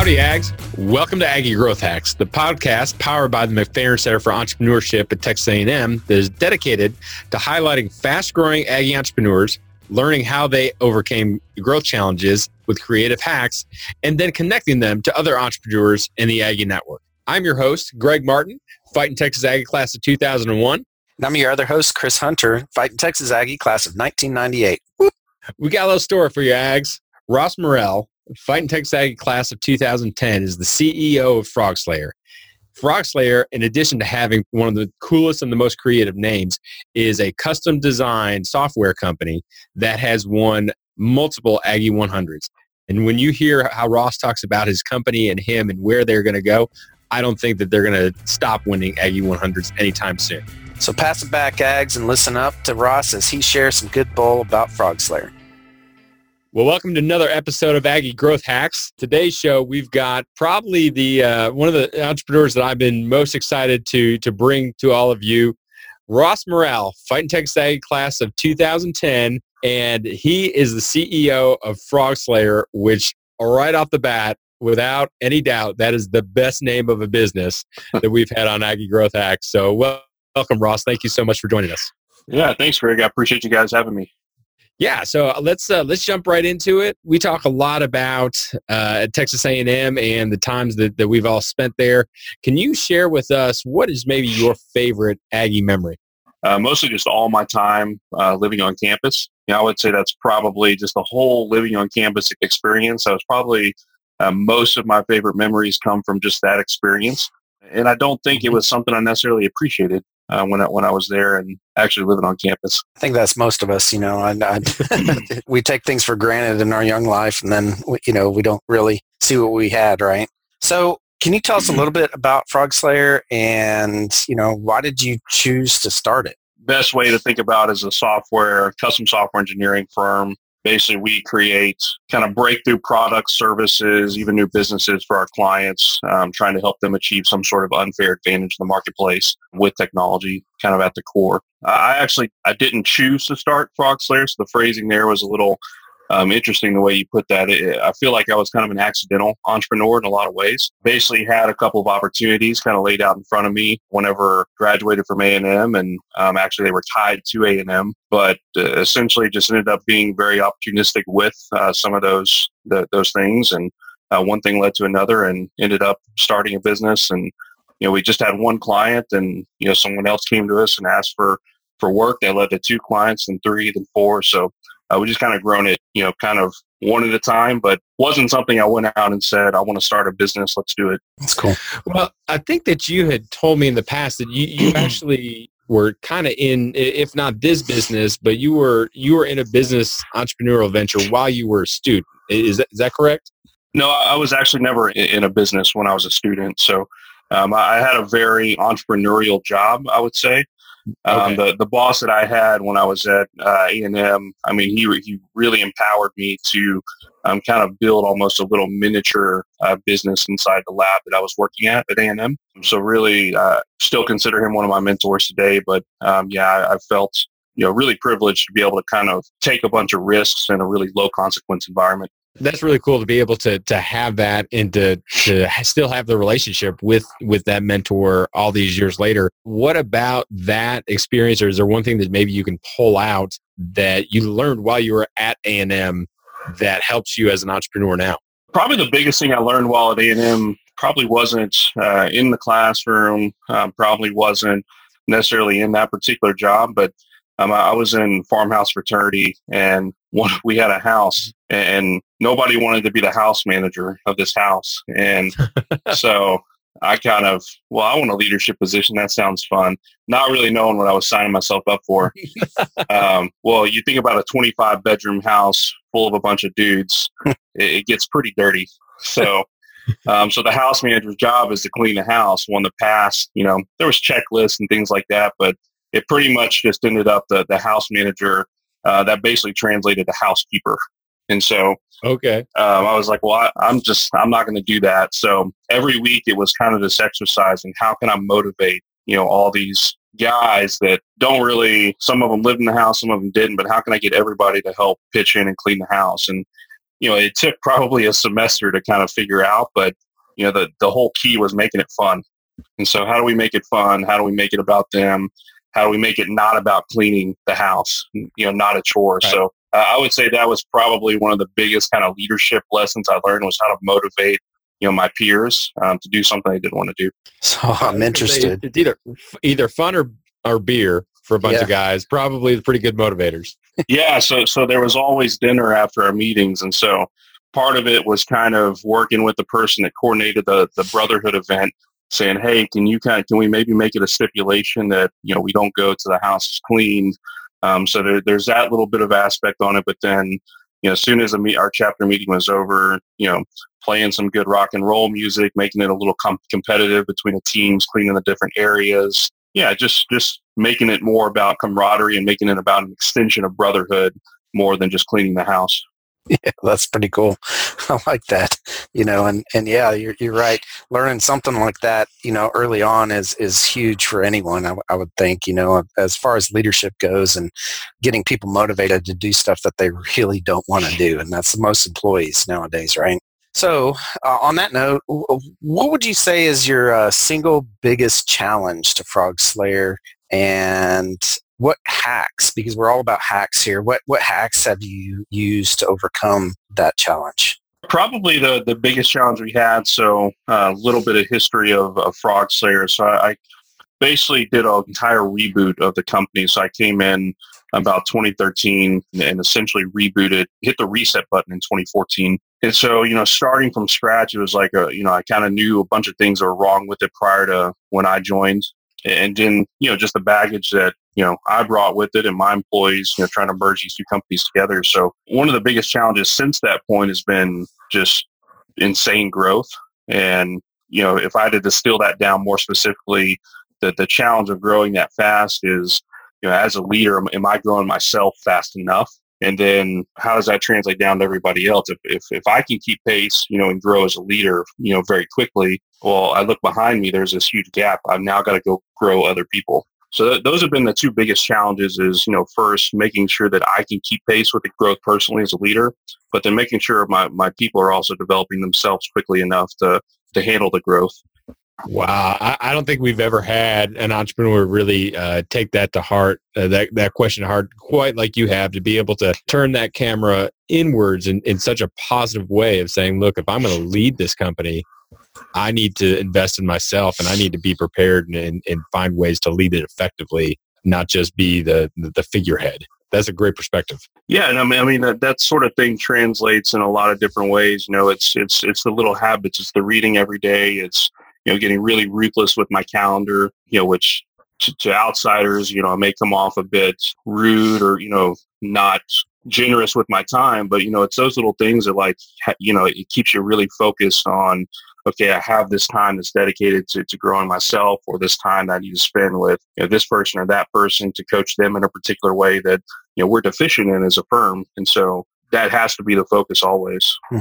Howdy, Ags. Welcome to Aggie Growth Hacks, the podcast powered by the McFerrin Center for Entrepreneurship at Texas A&M that is dedicated to highlighting fast-growing Aggie entrepreneurs, learning how they overcame growth challenges with creative hacks, and then connecting them to other entrepreneurs in the Aggie network. I'm your host, Greg Martin, Fighting Texas Aggie class of 2001. And I'm your other host, Chris Hunter, Fighting Texas Aggie class of 1998. We got a little story for you, Ags. Ross Morrell, Fighting Texas Aggie class of 2010, is the CEO of Frog Slayer. Frog Slayer, in addition to having one of the coolest and the most creative names, is a custom designed software company that has won multiple Aggie 100s. And when you hear how Ross talks about his company and him and where they're going to go, I don't think that they're going to stop winning Aggie 100s anytime soon. So pass it back, Ags, and listen up to Ross as he shares some good bull about Frog Slayer. Well, welcome to another episode of Aggie Growth Hacks. Today's show, we've got probably the uh, one of the entrepreneurs that I've been most excited to to bring to all of you, Ross Morrell, Fighting Texas Aggie class of 2010, and he is the CEO of Frog Slayer, which right off the bat, without any doubt, that is the best name of a business that we've had on Aggie Growth Hacks. So, well, welcome, Ross. Thank you so much for joining us. Yeah, thanks, Greg. I appreciate you guys having me. Yeah, so uh, let's uh, let's jump right into it. We talk a lot about uh, Texas A&M and the times that, that we've all spent there. Can you share with us what is maybe your favorite Aggie memory? Uh, mostly just all my time uh, living on campus. You know, I would say that's probably just the whole living on campus experience. I was probably uh, most of my favorite memories come from just that experience. And I don't think it mm-hmm. was something I necessarily appreciated uh, when I, when I was there and actually living on campus. I think that's most of us. You know, I, I, we take things for granted in our young life, and then we, you know we don't really see what we had. Right. So, can you tell us a little bit about Frog Slayer, and you know why did you choose to start it? Best way to think about is a software, custom software engineering firm basically we create kind of breakthrough products, services, even new businesses for our clients, um, trying to help them achieve some sort of unfair advantage in the marketplace with technology kind of at the core. I actually I didn't choose to start Frog Slayer, so the phrasing there was a little um, interesting the way you put that. I feel like I was kind of an accidental entrepreneur in a lot of ways. Basically, had a couple of opportunities kind of laid out in front of me whenever graduated from A and M, and um, actually they were tied to A and M, but uh, essentially just ended up being very opportunistic with uh, some of those the, those things, and uh, one thing led to another, and ended up starting a business. And you know, we just had one client, and you know, someone else came to us and asked for for work. That led to two clients, and three, then four. So uh, we just kind of grown it, you know, kind of one at a time, but wasn't something I went out and said, I want to start a business. Let's do it. That's cool. Well, I think that you had told me in the past that you, you actually were kind of in, if not this business, but you were, you were in a business entrepreneurial venture while you were a student. Is that, is that correct? No, I was actually never in a business when I was a student. So um, I had a very entrepreneurial job, I would say. Um, the the boss that I had when I was at uh, A and M, I mean, he he really empowered me to um, kind of build almost a little miniature uh, business inside the lab that I was working at at A and M. So really, uh, still consider him one of my mentors today. But um, yeah, I, I felt you know really privileged to be able to kind of take a bunch of risks in a really low consequence environment that's really cool to be able to to have that and to to still have the relationship with with that mentor all these years later. What about that experience or is there one thing that maybe you can pull out that you learned while you were at a&m that helps you as an entrepreneur now? Probably the biggest thing i learned while at a&m probably wasn't uh, in the classroom um, probably wasn't necessarily in that particular job but um, I was in farmhouse fraternity and one, we had a house and nobody wanted to be the house manager of this house. And so I kind of, well, I want a leadership position. That sounds fun. Not really knowing what I was signing myself up for. um, well, you think about a 25 bedroom house full of a bunch of dudes, it, it gets pretty dirty. So, um, so the house manager's job is to clean the house. Well, in the past, you know, there was checklists and things like that, but it pretty much just ended up the, the house manager uh, that basically translated to housekeeper. And so, okay, um, I was like, well, I, am just, I'm not going to do that. So every week it was kind of this exercise and how can I motivate, you know, all these guys that don't really, some of them lived in the house, some of them didn't, but how can I get everybody to help pitch in and clean the house? And you know, it took probably a semester to kind of figure out, but you know, the, the whole key was making it fun. And so how do we make it fun? How do we make it about them? How do we make it not about cleaning the house, you know, not a chore? Right. So uh, I would say that was probably one of the biggest kind of leadership lessons I learned was how to motivate, you know, my peers um, to do something they didn't want to do. So I'm interested. It's either either fun or or beer for a bunch yeah. of guys. Probably pretty good motivators. yeah. So so there was always dinner after our meetings, and so part of it was kind of working with the person that coordinated the the brotherhood event saying hey can you kind of can we maybe make it a stipulation that you know we don't go to the house cleaned um, so there, there's that little bit of aspect on it but then you know as soon as meet, our chapter meeting was over you know playing some good rock and roll music making it a little com- competitive between the teams cleaning the different areas yeah just just making it more about camaraderie and making it about an extension of brotherhood more than just cleaning the house Yeah, that's pretty cool. I like that. You know, and, and yeah, you're, you're right. Learning something like that, you know, early on is, is huge for anyone. I, I would think, you know, as far as leadership goes and getting people motivated to do stuff that they really don't want to do. And that's the most employees nowadays, right? So, uh, on that note, what would you say is your uh, single biggest challenge to Frog Slayer and what hacks, because we're all about hacks here, what, what hacks have you used to overcome that challenge? Probably the, the biggest challenge we had. So a uh, little bit of history of, of Frog Slayer. So I, I basically did an entire reboot of the company. So I came in about 2013 and essentially rebooted, hit the reset button in 2014. And so, you know, starting from scratch, it was like a, you know, I kind of knew a bunch of things were wrong with it prior to when I joined. And then, you know, just the baggage that you know I brought with it and my employees, you know, trying to merge these two companies together. So one of the biggest challenges since that point has been just insane growth. And you know, if I had to distill that down more specifically, the the challenge of growing that fast is, you know, as a leader, am I growing myself fast enough? And then how does that translate down to everybody else? If, if, if I can keep pace, you know, and grow as a leader, you know, very quickly, well, I look behind me, there's this huge gap. I've now got to go grow other people. So th- those have been the two biggest challenges is, you know, first making sure that I can keep pace with the growth personally as a leader, but then making sure my, my people are also developing themselves quickly enough to, to handle the growth. Wow, I, I don't think we've ever had an entrepreneur really uh, take that to heart, uh, that that question to heart, quite like you have, to be able to turn that camera inwards in, in such a positive way of saying, "Look, if I'm going to lead this company, I need to invest in myself and I need to be prepared and, and find ways to lead it effectively, not just be the, the figurehead. That's a great perspective. Yeah, and I mean, I mean that, that sort of thing translates in a lot of different ways. You know, it's it's it's the little habits. It's the reading every day. It's you know getting really ruthless with my calendar. You know, which to, to outsiders, you know, I may come off a bit rude or you know not generous with my time, but you know, it's those little things that like you know it keeps you really focused on okay, I have this time that's dedicated to, to growing myself or this time that I need to spend with you know, this person or that person to coach them in a particular way that, you know, we're deficient in as a firm. And so that has to be the focus always. Hmm.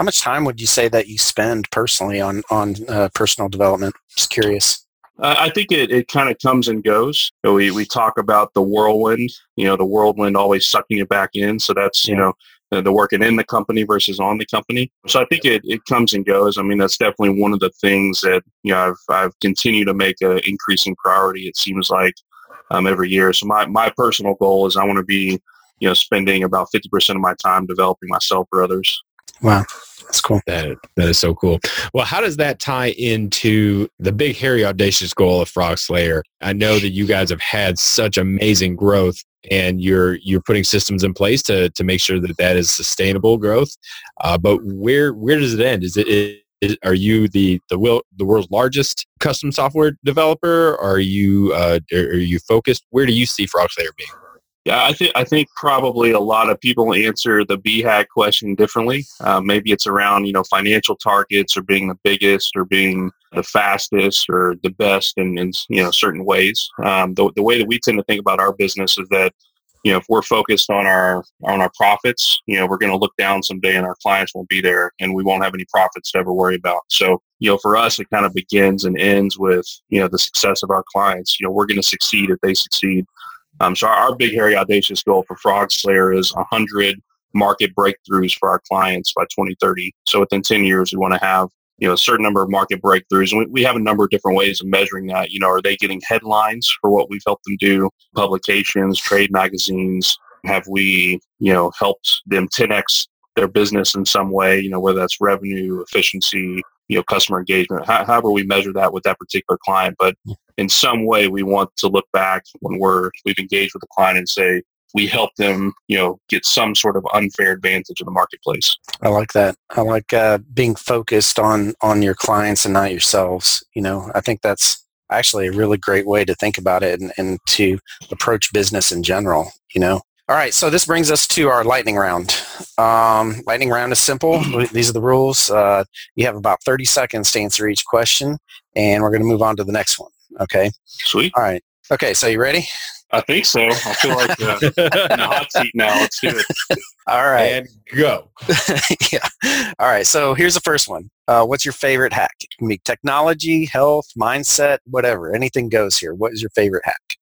How much time would you say that you spend personally on, on uh, personal development? Just curious. Uh, I think it, it kind of comes and goes. You know, we, we talk about the whirlwind, you know, the whirlwind always sucking it back in. So that's, yeah. you know, uh, the working in the company versus on the company. So I think it, it comes and goes. I mean, that's definitely one of the things that, you know, I've, I've continued to make an increasing priority, it seems like, um, every year. So my, my personal goal is I want to be, you know, spending about 50% of my time developing myself or others. Wow. That's cool. That that is so cool. Well, how does that tie into the big, hairy, audacious goal of Frog Slayer? I know that you guys have had such amazing growth, and you're you're putting systems in place to to make sure that that is sustainable growth. Uh, but where where does it end? Is it is, are you the the, will, the world's largest custom software developer? Are you uh, are you focused? Where do you see Frog Slayer being? Yeah, I think I think probably a lot of people answer the BHAG question differently. Uh, maybe it's around you know financial targets or being the biggest or being the fastest or the best in, in you know certain ways. Um, the, the way that we tend to think about our business is that you know if we're focused on our on our profits, you know we're going to look down someday and our clients won't be there and we won't have any profits to ever worry about. So you know for us it kind of begins and ends with you know the success of our clients. You know we're going to succeed if they succeed. Um, so our, our, big, hairy, audacious goal for Frog Slayer is 100 market breakthroughs for our clients by 2030. So within 10 years, we want to have you know a certain number of market breakthroughs. And we, we have a number of different ways of measuring that. You know are they getting headlines for what we've helped them do? Publications trade magazines have we you know helped them 10x their business in some way? You know whether that's revenue efficiency you know customer engagement How, however we measure that with that particular client but in some way we want to look back when we're we've engaged with the client and say we help them, you know, get some sort of unfair advantage in the marketplace. I like that. I like uh, being focused on on your clients and not yourselves. You know, I think that's actually a really great way to think about it and, and to approach business in general. You know. All right, so this brings us to our lightning round. Um, lightning round is simple. These are the rules. Uh, you have about 30 seconds to answer each question, and we're going to move on to the next one. Okay. Sweet. All right. Okay, so you ready? I think so. I feel like uh, in the hot seat now. Let's do it. All right. And go. yeah. All right. So here's the first one. Uh, what's your favorite hack? It can be technology, health, mindset, whatever. Anything goes here. What is your favorite hack?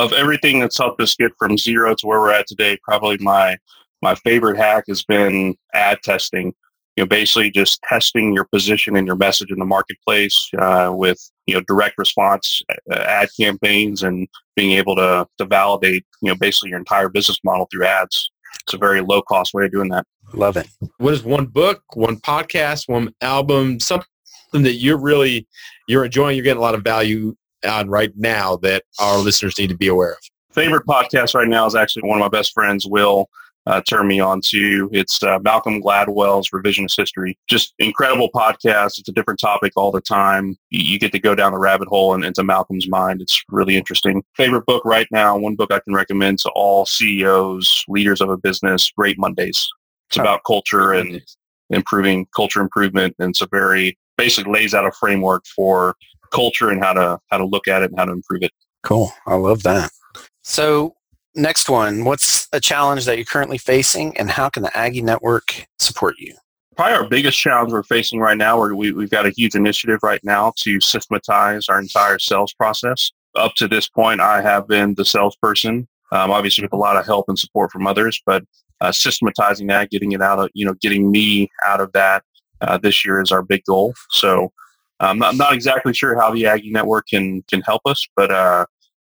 Of everything that's helped us get from zero to where we're at today, probably my my favorite hack has been ad testing you know, basically just testing your position and your message in the marketplace uh, with you know direct response uh, ad campaigns and being able to to validate you know basically your entire business model through ads. It's a very low cost way of doing that. Love it. What is one book, one podcast, one album, something that you're really you're enjoying, you're getting a lot of value on right now that our listeners need to be aware of? Favorite podcast right now is actually one of my best friends, Will uh, turned me on to. It's uh, Malcolm Gladwell's Revisionist History. Just incredible podcast. It's a different topic all the time. You, you get to go down the rabbit hole and into Malcolm's mind. It's really interesting. Favorite book right now, one book I can recommend to all CEOs, leaders of a business, Great Mondays. It's about culture and improving culture improvement. And it's a very, basically lays out a framework for culture and how to, how to look at it and how to improve it. Cool. I love that. So next one. What's a challenge that you're currently facing, and how can the Aggie Network support you? Probably our biggest challenge we're facing right now, where we, we've got a huge initiative right now to systematize our entire sales process. Up to this point, I have been the salesperson, um, obviously with a lot of help and support from others, but uh, systematizing that, getting it out of, you know, getting me out of that uh, this year is our big goal. So um, I'm not exactly sure how the Aggie Network can can help us, but uh,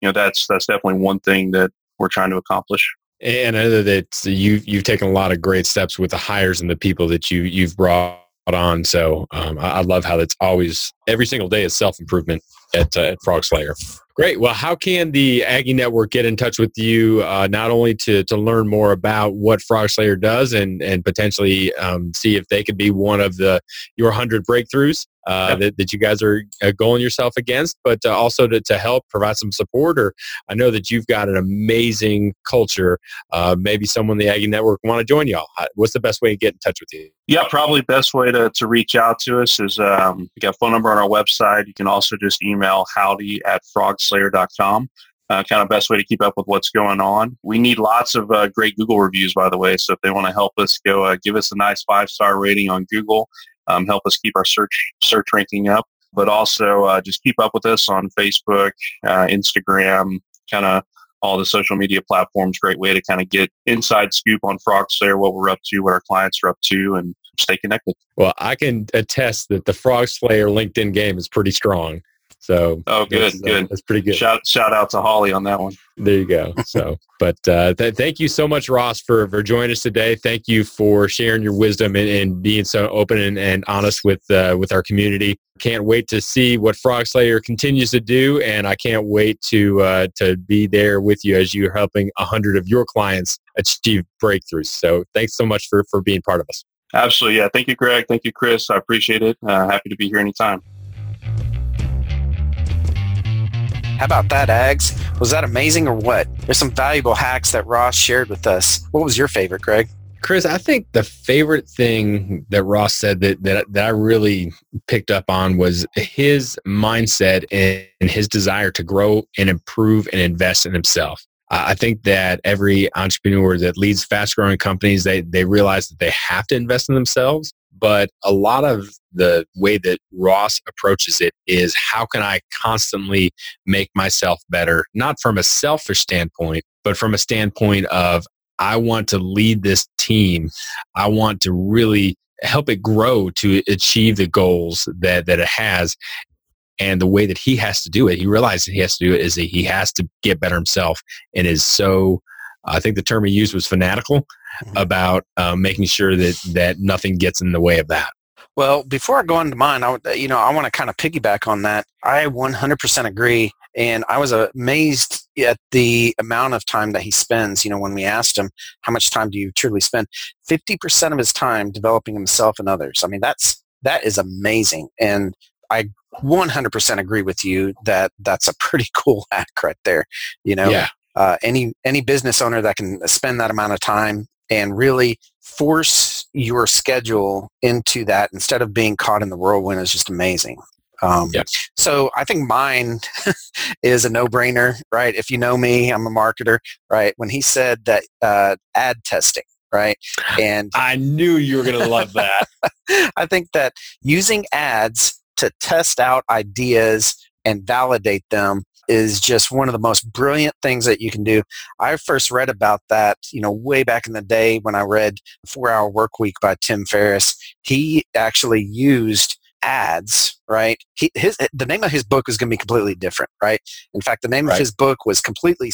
you know that's that's definitely one thing that we're trying to accomplish. And I know that you you've taken a lot of great steps with the hires and the people that you you've brought on. So um, I, I, love how that's always every single day is self improvement at, uh, at Frog Slayer. Great. Well, how can the Aggie Network get in touch with you, uh, not only to, to learn more about what Frog Slayer does and, and potentially um, see if they could be one of the your 100 breakthroughs uh, yep. that, that you guys are uh, going yourself against, but uh, also to, to help provide some support? Or I know that you've got an amazing culture. Uh, maybe someone in the Aggie Network want to join y'all. What's the best way to get in touch with you? Yeah, probably best way to, to reach out to us is um, we got a phone number on our website. You can also just email howdy at frogslayer.com. Uh, kind of best way to keep up with what's going on. We need lots of uh, great Google reviews, by the way. So if they want to help us, go uh, give us a nice five star rating on Google. Um, help us keep our search search ranking up, but also uh, just keep up with us on Facebook, uh, Instagram, kind of all the social media platforms. Great way to kind of get inside scoop on Frog Slayer, what we're up to, what our clients are up to, and stay connected. Well, I can attest that the Frog Slayer LinkedIn game is pretty strong. So oh, good, that's, good. Uh, that's pretty good. Shout shout out to Holly on that one. There you go. So, but uh, th- thank you so much, Ross, for for joining us today. Thank you for sharing your wisdom and, and being so open and, and honest with uh, with our community. Can't wait to see what Frog Slayer continues to do, and I can't wait to uh, to be there with you as you're helping a hundred of your clients achieve breakthroughs. So, thanks so much for for being part of us. Absolutely, yeah. Thank you, Greg. Thank you, Chris. I appreciate it. Uh, happy to be here anytime. How about that, Ags? Was that amazing or what? There's some valuable hacks that Ross shared with us. What was your favorite, Greg? Chris, I think the favorite thing that Ross said that, that, that I really picked up on was his mindset and his desire to grow and improve and invest in himself. I think that every entrepreneur that leads fast growing companies, they, they realize that they have to invest in themselves. But a lot of the way that Ross approaches it is how can I constantly make myself better, not from a selfish standpoint, but from a standpoint of I want to lead this team. I want to really help it grow to achieve the goals that, that it has. And the way that he has to do it, he realizes he has to do it is that he has to get better himself and is so, I think the term he used was fanatical mm-hmm. about um, making sure that, that nothing gets in the way of that. Well, before I go into mine, I, you know, I want to kind of piggyback on that. I 100% agree. And I was amazed at the amount of time that he spends. You know, when we asked him, how much time do you truly spend? 50% of his time developing himself and others. I mean, that's, that is amazing. And I 100% agree with you that that's a pretty cool hack right there. You know, yeah. uh, any, any business owner that can spend that amount of time and really force your schedule into that instead of being caught in the whirlwind is just amazing. Um, yeah. So I think mine is a no-brainer, right? If you know me, I'm a marketer, right? When he said that uh, ad testing, right? And I knew you were going to love that. I think that using ads to test out ideas and validate them is just one of the most brilliant things that you can do. I first read about that, you know, way back in the day when I read Four Hour Work Week by Tim Ferriss. He actually used ads, right? He, his the name of his book was going to be completely different, right? In fact, the name right. of his book was completely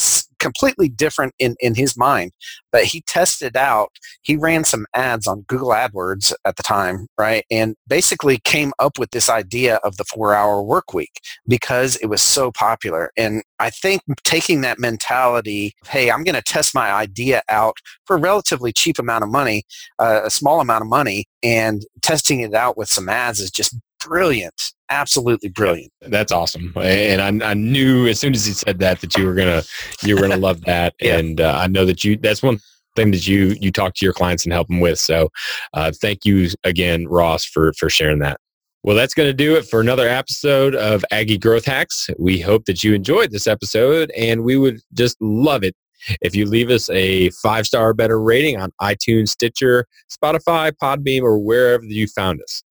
completely different in in his mind. But he tested out. He ran some ads on Google AdWords at the time, right? And basically came up with this idea of the four hour work week because it was so popular. And I think taking that mentality, hey, I'm going to test my idea out for a relatively cheap amount of money, uh, a small amount of money, and testing it out with some ads is just brilliant absolutely brilliant that's awesome and I, I, knew as soon as he said that that you were gonna you were gonna love that yeah. and uh, i know that you that's one thing that you you talk to your clients and help them with so uh, thank you again ross for for sharing that well, that's going to do it for another episode of Aggie Growth Hacks. We hope that you enjoyed this episode, and we would just love it if you leave us a five star better rating on iTunes, Stitcher, Spotify, Podbean, or wherever you found us.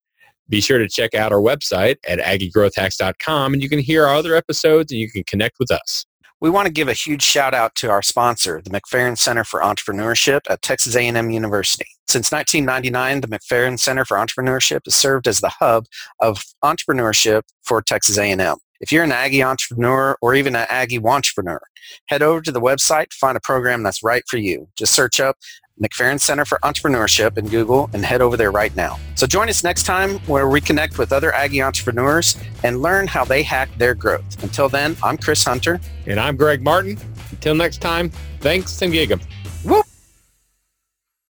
Be sure to check out our website at aggiegrowthhacks.com and you can hear our other episodes and you can connect with us. We want to give a huge shout out to our sponsor, the McFerrin Center for Entrepreneurship at Texas A&M University. Since 1999, the McFerrin Center for Entrepreneurship has served as the hub of entrepreneurship for Texas A&M. If you're an Aggie entrepreneur or even an Aggie entrepreneur, head over to the website to find a program that's right for you. Just search up McFerrin Center for Entrepreneurship in Google and head over there right now. So join us next time where we connect with other Aggie entrepreneurs and learn how they hack their growth. Until then, I'm Chris Hunter. And I'm Greg Martin. Until next time, thanks and gig 'em.